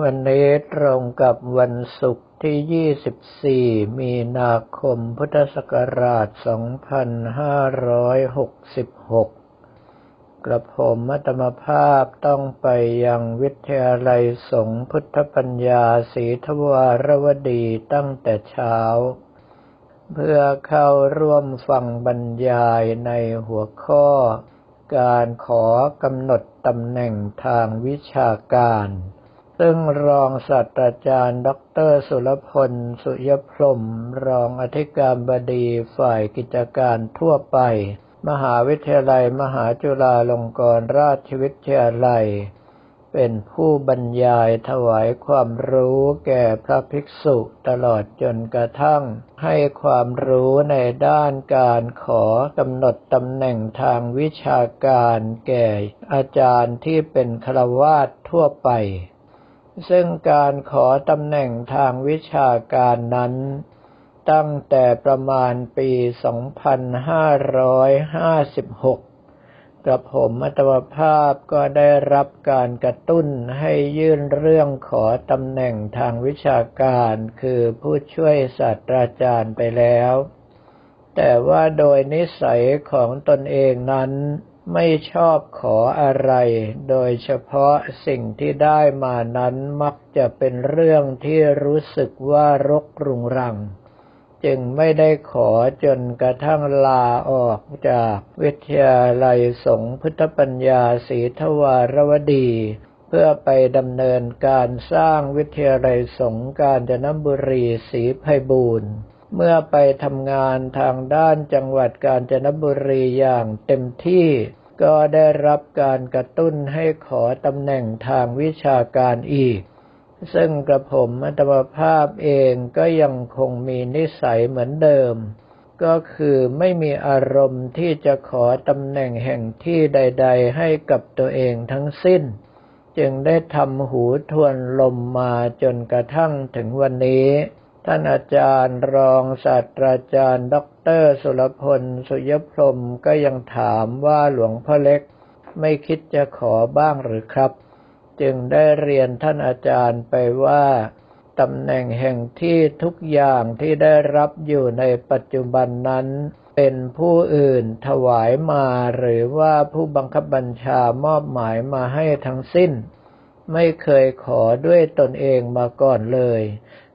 วันนี้ตรงกับวันศุกร์ที่ 24 มีนาคมพุทธศักราช 2566 กระผมมัตมภาพต้องไปยังวิทยาลัยสงฆ์พุทธปัญญาศรีทวารวดีตั้งแต่เช้า เพื่อเข้าร่วมฟังบรรยายในหัวข้อ การขอกำหนดตำแหน่งทางวิชาการ ซึ่งรองศาสตราจารย์ ดร สุรพล สุยพรม รองอธิการบดีฝ่ายกิจการทั่วไป มหาวิทยาลัยมหาจุฬาลงกรณราชวิทยาลัย เป็นผู้บรรยายถวายความรู้แก่พระภิกษุตลอดจนกระทั่ง ให้ความรู้ในด้านการขอกำหนดตำแหน่งทางวิชาการแก่อาจารย์ที่เป็นฆราวาสทั่วไป ซึ่งการขอตำแหน่งทางวิชาการนั้น ตั้งแต่ประมาณปี 2556 กระผมอัตวภาพก็ได้รับการกระตุ้นให้ยื่นเรื่องขอตำแหน่งทางวิชาการ คือผู้ช่วยศาสตราจารย์ไปแล้ว แต่ว่าโดยนิสัยของตนเองนั้น ไม่ชอบขออะไร โดยเฉพาะสิ่งที่ได้มานั้นมักจะเป็นเรื่องที่รู้สึกว่ารกรุงรัง จึงไม่ได้ขอจนกระทั่งลาออกจากวิทยาลัยสงฆ์พุทธปัญญาศรีทวารวดี เพื่อไปดำเนินการสร้างวิทยาลัยสงฆ์กาญจนบุรีศรีไพบูรณ์ เมื่อไปทำงานทางด้านจังหวัดกาญจนบุรีอย่างเต็มที่ก็ได้รับการกระตุ้นให้ขอตำแหน่งทางวิชาการอีก ซึ่งกระผมอัตมภาพเองก็ยังคงมีนิสัยเหมือนเดิม ก็คือไม่มีอารมณ์ที่จะขอตำแหน่งแห่งที่ใด ๆ ให้กับตัวเองทั้งสิ้น จึงได้ทำหูทวนลมมาจนกระทั่งถึงวันนี้ ท่านอาจารย์รองศาสตราจารย์ด็อกเตอร์สุรพล สุยพรมก็ยังถามว่าหลวงพ่อเล็กไม่คิดจะขอบ้างหรือครับ จึงได้เรียนท่านอาจารย์ไปว่าตำแหน่งแห่งที่ทุกอย่างที่ได้รับอยู่ในปัจจุบันนั้น เป็นผู้อื่นถวายมาหรือว่าผู้บังคับบัญชามอบหมายมาให้ทั้งสิ้น ไม่เคยขอด้วยตนเองมาก่อนเลย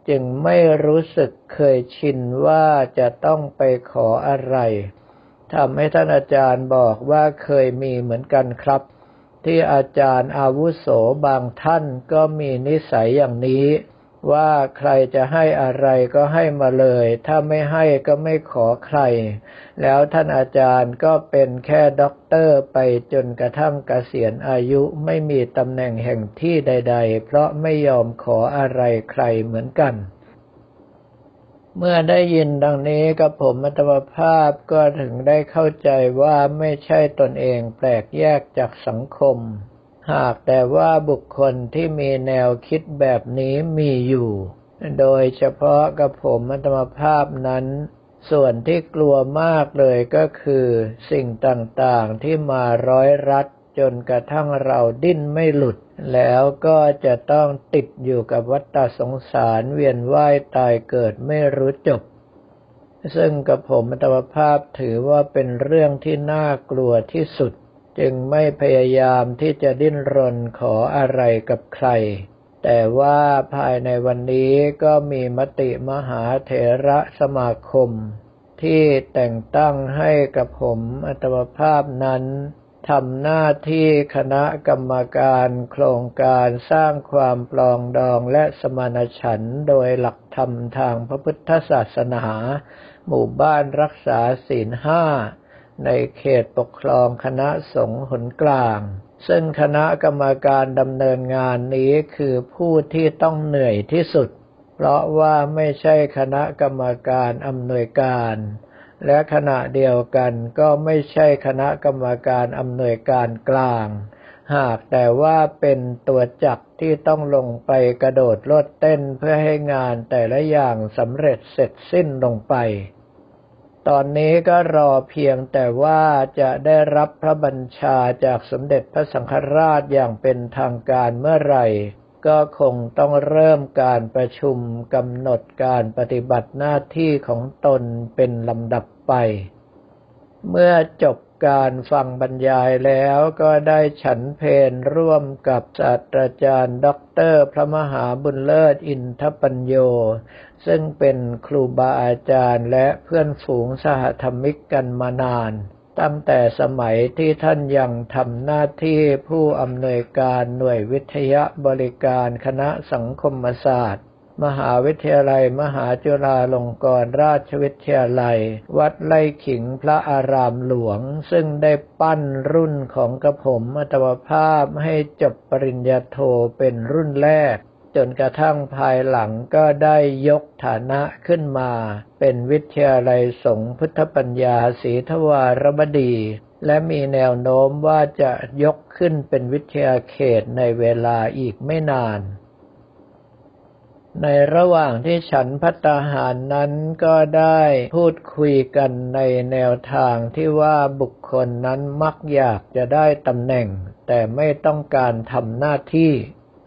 จึงไม่รู้สึกเคยชินว่าจะต้องไปขออะไรทำให้ท่านอาจารย์บอกว่าเคยมีเหมือนกันครับ ที่อาจารย์อาวุโสบางท่านก็มีนิสัยอย่างนี้ ว่าใครจะให้อะไรก็ให้มาเลย ถ้าไม่ให้ก็ไม่ขอใคร แล้วท่านอาจารย์ก็เป็นแค่ด็อกเตอร์ไปจนกระทั่งเกษียณอายุไม่มีตำแหน่งแห่งที่ใด ๆ เพราะไม่ยอมขออะไรใครเหมือนกัน เมื่อได้ยินดังนี้กับผมมัตมภาพก็ถึงได้เข้าใจว่าไม่ใช่ตนเองแปลกแยกจากสังคม หากแต่ว่าบุคคลที่มีแนวคิดแบบนี้มีอยู่ โดยเฉพาะกับผมอัตมภาพนั้น ส่วนที่กลัวมากเลยก็คือ สิ่งต่างๆที่มาร้อยรัดจนกระทั่งเราดิ้นไม่หลุด แล้วก็จะต้องติดอยู่กับวัฏสงสารเวียนว่ายตายเกิดไม่รู้จบ ซึ่งกับผมอัตมภาพถือว่าเป็นเรื่องที่น่ากลัวที่สุด จึงไม่พยายามที่จะดิ้นรนขออะไรกับใคร แต่ว่าภายในวันนี้ก็มีมติมหาเถระสมาคม ที่แต่งตั้งให้กับผมอัตมภาพนั้นทำหน้าที่คณะกรรมการโครงการสร้างความปลองดองและสมานฉันท์โดยหลักธรรมทางพระพุทธศาสนา หมู่บ้านรักษาศีลห้า ในเขตปกครองคณะสงฆ์หนกลาง ซึ่งคณะกรรมการดำเนินงานนี้คือผู้ที่ต้องเหนื่อยที่สุด เพราะว่าไม่ใช่คณะกรรมการอำนวยการ และขณะเดียวกันก็ไม่ใช่คณะกรรมการอำนวยการกลาง หากแต่ว่าเป็นตัวจักที่ต้องลงไปกระโดดโลดเต้นเพื่อให้งานแต่ละอย่างสำเร็จเสร็จสิ้นลงไป ตอนนี้ก็รอเพียงแต่ว่าจะได้รับพระบัญชาจากสมเด็จพระสังฆราชอย่างเป็นทางการเมื่อไหร่ ก็คงต้องเริ่มการประชุมกำหนดการปฏิบัติหน้าที่ของตนเป็นลำดับไป เมื่อจบการฟังบรรยายแล้วก็ได้ฉันเพลร่วมกับศาสตราจารย์ด็อกเตอร์พระมหาบุญเลิศอินทปัญโย ซึ่งเป็นครูบาอาจารย์และเพื่อนฝูงสหธรรมิกกันมานาน ตั้งแต่สมัยที่ท่านยังทำหน้าที่ผู้อำนวยการหน่วยวิทยาบริการคณะสังคมศาสตร์ มหาวิทยาลัยมหาจุฬาลงกรณราชวิทยาลัย วัดไล่ขิงพระอารามหลวง ซึ่งได้ปั้นรุ่นของกระผมอัตวภาพให้จบปริญญาโทเป็นรุ่นแรก จนกระทั่งภายหลังก็ได้ยกฐานะขึ้นมา เป็นวิทยาลัยสงฆ์พุทธปัญญาศรีทวารบดี และมีแนวโน้มว่าจะยกขึ้นเป็นวิทยาเขตในเวลาอีกไม่นานในระหว่างที่ฉันพัตหารนั้นก็ได้พูดคุยกันในแนวทางที่ว่าบุคคลนั้นมักอยากจะได้ตำแหน่ง แต่ไม่ต้องการทำหน้าที่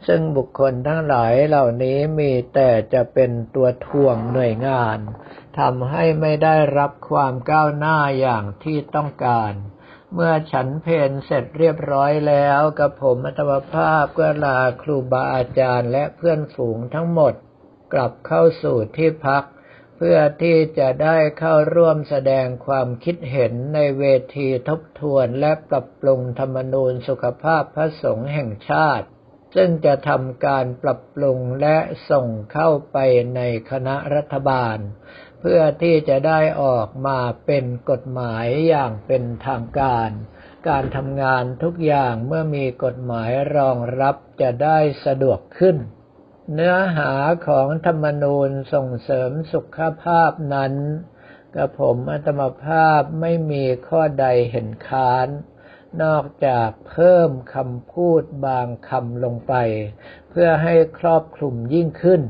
ซึ่งบุคคลทั้งหลายเหล่านี้มีแต่จะเป็นตัวถ่วงหน่วยงานทำให้ไม่ได้รับความก้าวหน้าอย่างที่ต้องการ เมื่อฉันเพนเสร็จเรียบร้อยแล้วกับผมอัตวภาพก็ลาครูบาอาจารย์และเพื่อนฝูงทั้งหมด กลับเข้าสู่ที่พัก เพื่อที่จะได้เข้าร่วมแสดงความคิดเห็นในเวทีทบทวนและปรับปรุงธรรมนูญสุขภาพพระสงฆ์แห่งชาติ ซึ่งจะทำการปรับปรุงและส่งเข้าไปในคณะรัฐบาล เพื่อที่จะได้ออกมาเป็นกฎหมายอย่างเป็นทางการ การทำงานทุกอย่างเมื่อมีกฎหมายรองรับจะได้สะดวกขึ้น เนื้อหาของธรรมนูญส่งเสริมสุขภาพนั้นกระผมอัตมภาพไม่มีข้อใดเห็นค้าน นอกจากเพิ่มคำพูดบางคำลงไป เพื่อให้ครอบคลุมยิ่งขึ้น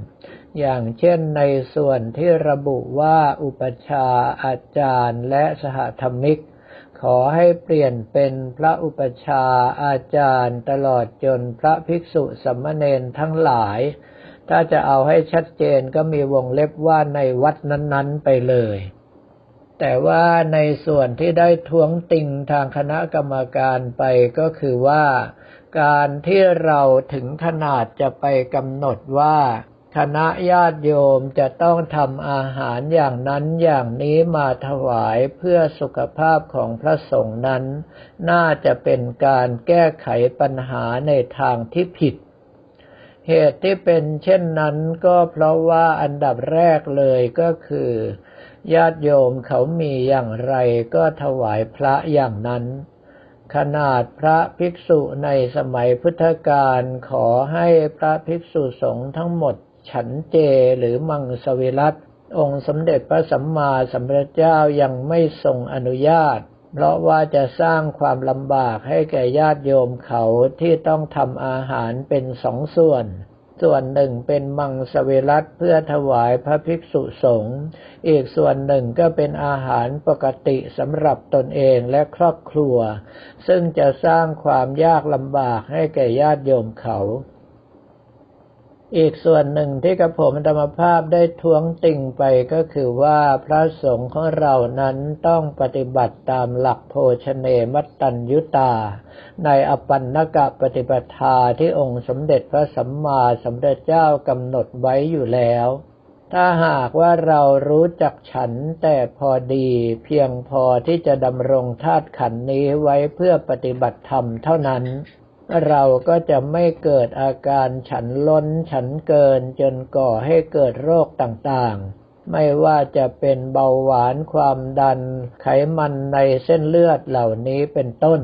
อย่างเช่นในส่วนที่ระบุว่าอุปชาอาจารย์และสหธรรมิก ขอให้เปลี่ยนเป็นพระอุปชาอาจารย์ตลอดจนพระภิกษุสัมมเนนทั้งหลาย ถ้าจะเอาให้ชัดเจนก็มีวงเล็บว่าในวัดนั้น ๆ ไปเลย แต่ว่าในส่วนที่ได้ท้วงติงทางคณะกรรมการไปก็คือว่า การที่เราถึงขนาดจะไปกำหนดว่าคณะญาติโยมจะต้องทำอาหารอย่างนั้นอย่างนี้มาถวายเพื่อสุขภาพของพระสงฆ์นั้น น่าจะเป็นการแก้ไขปัญหาในทางที่ผิด เหตุที่เป็นเช่นนั้นก็เพราะว่าอันดับแรกเลยก็คือ ญาติโยมเขามีอย่างไรก็ถวายพระอย่างนั้น ขนาดพระภิกษุในสมัยพุทธกาลขอให้พระภิกษุสงฆ์ทั้งหมด ฉันเจหรือมังสวิรัตองค์สมเด็จพระสัมมาสัมพุทธเจ้ายังไม่ทรงอนุญาต เพราะว่าจะสร้างความลำบากให้แก่ญาติโยมเขาที่ต้องทำอาหารเป็นสองส่วน ส่วนหนึ่งเป็นมังสวิรัตเพื่อถวายพระภิกษุสงฆ์อีกส่วนหนึ่งก็เป็นอาหารปกติสำหรับตนเองและครอบครัว ซึ่งจะสร้างความยากลำบากให้แก่ญาติโยมเขา อีกส่วนหนึ่งที่กระผมธรรมภาพได้ท้วงติ่งไปก็คือว่าพระสงฆ์ของเรานั้นต้องปฏิบัติตามหลักโภชเนมัตตัญยุตา ในอปันนกะปฏิปทาที่องค์สมเด็จพระสัมมาสัมพุทธเจ้ากำหนดไว้อยู่แล้ว ถ้าหากว่าเรารู้จักฉันแต่พอดีเพียงพอที่จะดำรงธาตุขันนี้ไว้เพื่อปฏิบัติธรรมเท่านั้น เราก็จะไม่เกิดอาการฉันล้นฉันเกินจนก่อให้เกิดโรคต่างๆ ไม่ว่าจะเป็นเบาหวานความดัน ไขมันในเส้นเลือดเหล่านี้เป็นต้น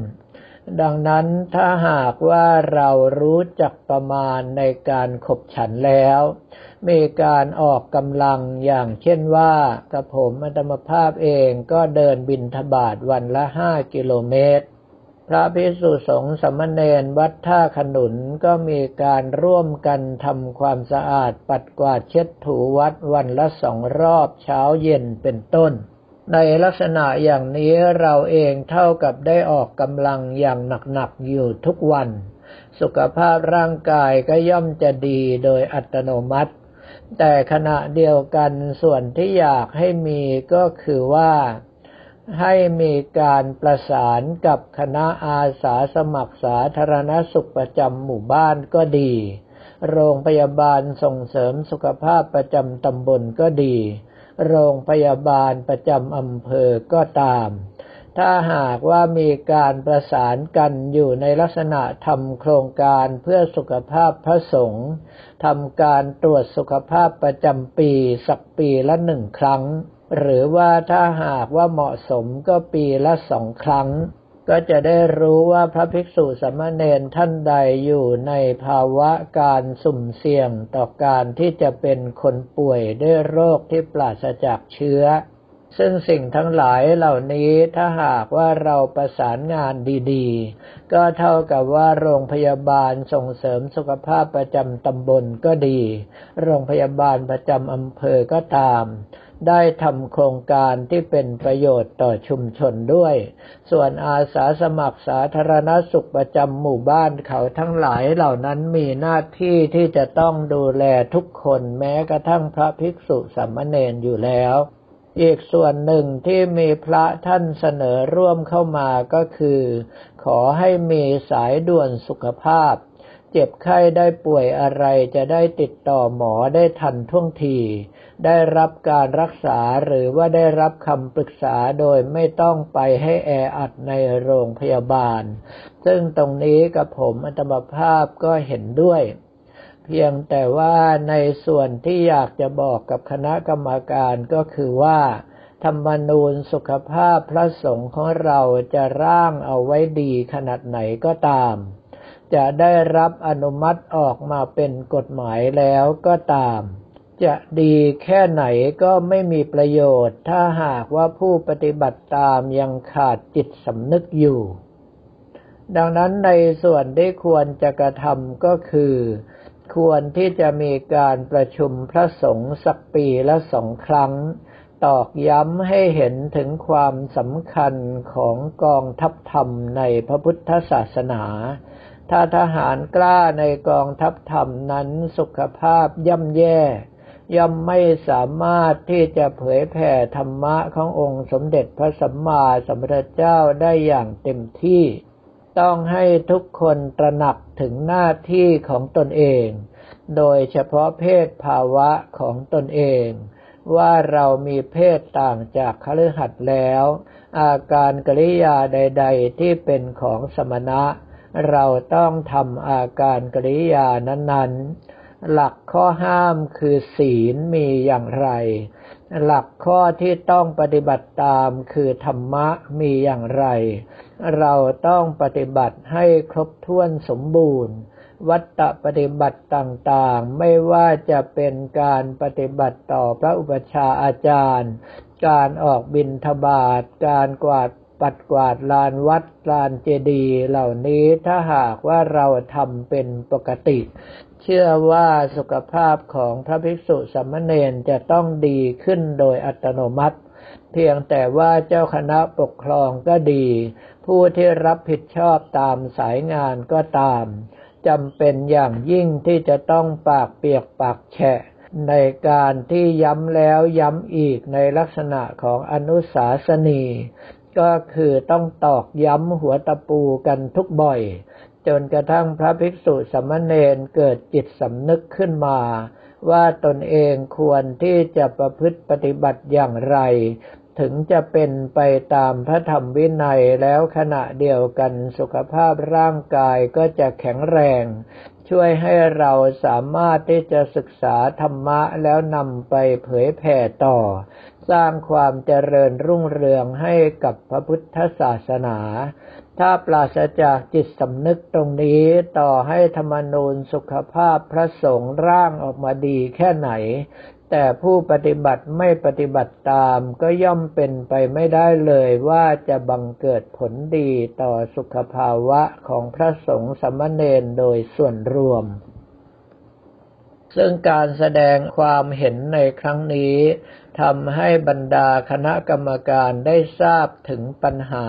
ดังนั้นถ้าหากว่าเรารู้จักประมาณในการขบฉันแล้ว มีการออกกำลังอย่างเช่นว่ากระผมอัตมภาพเองก็เดินบินทบาทวันละห้ากิโลเมตร พระภิกษุสงฆ์สมณเณรวัดท่าขนุนก็มีการร่วมกันทำความสะอาดปัดกวาดเช็ดถูวัดวันละสองรอบเช้าเย็นเป็นต้น ในลักษณะอย่างนี้เราเองเท่ากับได้ออกกำลังอย่างหนักๆอยู่ทุกวัน สุขภาพร่างกายก็ย่อมจะดีโดยอัตโนมัติ แต่ขณะเดียวกันส่วนที่อยากให้มีก็คือว่า ให้มีการประสานกับคณะอาสาสมัครสาธารณสุขประจำหมู่บ้านก็ดี โรงพยาบาลส่งเสริมสุขภาพประจำตำบลก็ดี โรงพยาบาลประจำอำเภอก็ตาม ถ้าหากว่ามีการประสานกันอยู่ในลักษณะทำโครงการเพื่อสุขภาพพระสงฆ์ทำการตรวจสุขภาพประจำปีสักปีละหนึ่งครั้ง หรือว่าถ้าหากว่าเหมาะสมก็ปีละสองครั้ง ก็จะได้รู้ว่าพระภิกษุสมณเณรท่านใดอยู่ในภาวะการสุ่มเสี่ยงต่อการที่จะเป็นคนป่วยด้วยโรคที่ปราศจากเชื้อ ซึ่งสิ่งทั้งหลายเหล่านี้ถ้าหากว่าเราประสานงานดีๆ ก็เท่ากับว่าโรงพยาบาลส่งเสริมสุขภาพประจำตำบลก็ดี โรงพยาบาลประจำอำเภอก็ตาม ได้ทำโครงการที่เป็นประโยชน์ต่อชุมชนด้วย ส่วนอาสาสมัครสาธารณสุขประจำหมู่บ้านเขาทั้งหลายเหล่านั้นมีหน้าที่ที่จะต้องดูแลทุกคนแม้กระทั่งพระภิกษุสามเณรอยู่แล้ว อีกส่วนหนึ่งที่มีพระท่านเสนอร่วมเข้ามาก็คือ ขอให้มีสายด่วนสุขภาพ เจ็บไข้ได้ป่วยอะไรจะได้ติดต่อหมอได้ทันท่วงที ได้รับการรักษาหรือว่าได้รับคำปรึกษาโดยไม่ต้องไปให้แออัดในโรงพยาบาล ซึ่งตรงนี้กับผมอัตมภาพก็เห็นด้วย เพียงแต่ว่าในส่วนที่อยากจะบอกกับคณะกรรมการก็คือว่า ธรรมนูญสุขภาพพระสงฆ์ของเราจะร่างเอาไว้ดีขนาดไหนก็ตาม จะได้รับอนุมัติออกมาเป็นกฎหมายแล้วก็ตาม จะดีแค่ไหนก็ไม่มีประโยชน์ ถ้าหากว่าผู้ปฏิบัติตามยังขาดจิตสำนึกอยู่ ดังนั้นในส่วนที่ควรจะกระทำก็คือ ควรที่จะมีการประชุมพระสงฆ์สักปีละสองครั้ง ตอกย้ำให้เห็นถึงความสำคัญของกองทัพธรรมในพระพุทธศาสนาถ้าทหารกล้าในกองทัพธรรมนั้นสุขภาพย่ำแย่ ย่อมไม่สามารถที่จะเผยแผ่ธรรมะขององค์สมเด็จพระสัมมาสัมพุทธเจ้าได้อย่างเต็มที่ ต้องให้ทุกคนตระหนักถึงหน้าที่ของตนเอง โดยเฉพาะเพศภาวะของตนเอง ว่าเรามีเพศต่างจากคฤหัสถ์แล้ว อาการกริยาใด ๆ ที่เป็นของสมณะ เราต้องทำอาการกริยานั้นๆ หลักข้อห้ามคือศีลมีอย่างไร หลักข้อที่ต้องปฏิบัติตามคือธรรมะมีอย่างไร เราต้องปฏิบัติให้ครบถ้วนสมบูรณ์ วัตตปฏิบัติต่างๆ ไม่ว่าจะเป็นการปฏิบัติต่อพระอุปชาอาจารย์ การออกบิณฑบาตการกวาดปัดกวาดลานวัดลานเจดีย์เหล่านี้ถ้าหากว่าเราทำเป็นปกติ เชื่อว่าสุขภาพของพระภิกษุสมเณรจะต้องดีขึ้นโดยอัตโนมัติ เพียงแต่ว่าเจ้าคณะปกครองก็ดี ผู้ที่รับผิดชอบตามสายงานก็ตามจำเป็นอย่างยิ่งที่จะต้องปากเปียกปากแฉะ ในการที่ย้ำแล้วย้ำอีกในลักษณะของอนุสาสนี ก็คือต้องตอกย้ำหัวตะปูกันทุกบ่อย จนกระทั่งพระภิกษุสมณเณรเกิดจิตสำนึกขึ้นมา ว่าตนเองควรที่จะประพฤติปฏิบัติอย่างไร ถึงจะเป็นไปตามพระธรรมวินัยแล้วขณะเดียวกันสุขภาพร่างกายก็จะแข็งแรง ช่วยให้เราสามารถที่จะศึกษาธรรมะแล้วนำไปเผยแผ่ต่อ สร้างความเจริญรุ่งเรืองให้กับพระพุทธศาสนา ถ้าปราศจากจิตสำนึกตรงนี้ต่อให้ธรรมนูญสุขภาพพระสงฆ์ร่างออกมาดีแค่ไหน แต่ผู้ปฏิบัติไม่ปฏิบัติตามก็ย่อมเป็นไปไม่ได้เลยว่าจะบังเกิดผลดีต่อสุขภาวะของพระสงฆ์สมณเณรโดยส่วนรวม ซึ่งการแสดงความเห็นในครั้งนี้ทำให้บรรดาคณะกรรมการได้ทราบถึงปัญหา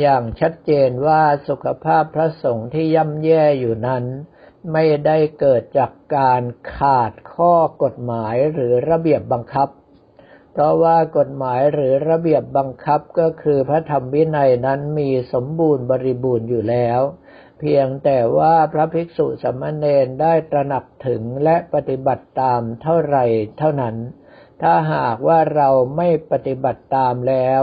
อย่างชัดเจนว่าสุขภาพพระสงฆ์ที่ย่ำแย่อยู่นั้น ไม่ได้เกิดจากการขาดข้อกฎหมายหรือระเบียบบังคับ เพราะว่ากฎหมายหรือระเบียบบังคับก็คือพระธรรมวินัยนั้นมีสมบูรณ์บริบูรณ์อยู่แล้ว เพียงแต่ว่าพระภิกษุสมณเณรได้ตระหนักถึงและปฏิบัติตามเท่าไรเท่านั้น ถ้าหากว่าเราไม่ปฏิบัติตามแล้ว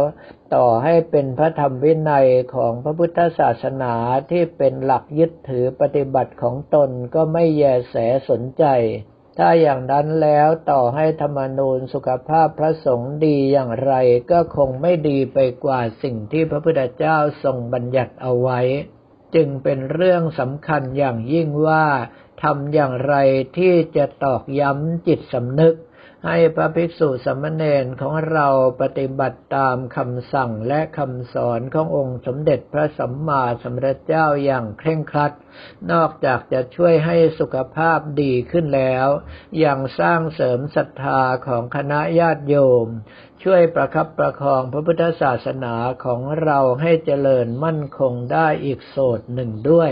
ต่อให้เป็นพระธรรมวินัยของพระพุทธศาสนาที่เป็นหลักยึดถือปฏิบัติของตนก็ไม่แยแสสนใจถ้าอย่างนั้นแล้วต่อให้ธรรมนูญสุขภาพพระสงฆ์ดีอย่างไรก็คงไม่ดีไปกว่าสิ่งที่พระพุทธเจ้าทรงบัญญัติเอาไว้ จึงเป็นเรื่องสำคัญอย่างยิ่งว่าทำอย่างไรที่จะตอกย้ำจิตสำนึก ให้พระภิกษุสมณเณรของเราปฏิบัติตามคำสั่งและคำสอนขององค์สมเด็จพระสัมมาสัมพุทธเจ้าอย่างเคร่งครัด นอกจากจะช่วยให้สุขภาพดีขึ้นแล้วยังสร้างเสริมศรัทธาของคณะญาติโยม ช่วยประคับประคองพระพุทธศาสนาของเราให้เจริญมั่นคงได้อีกโสดหนึ่งด้วย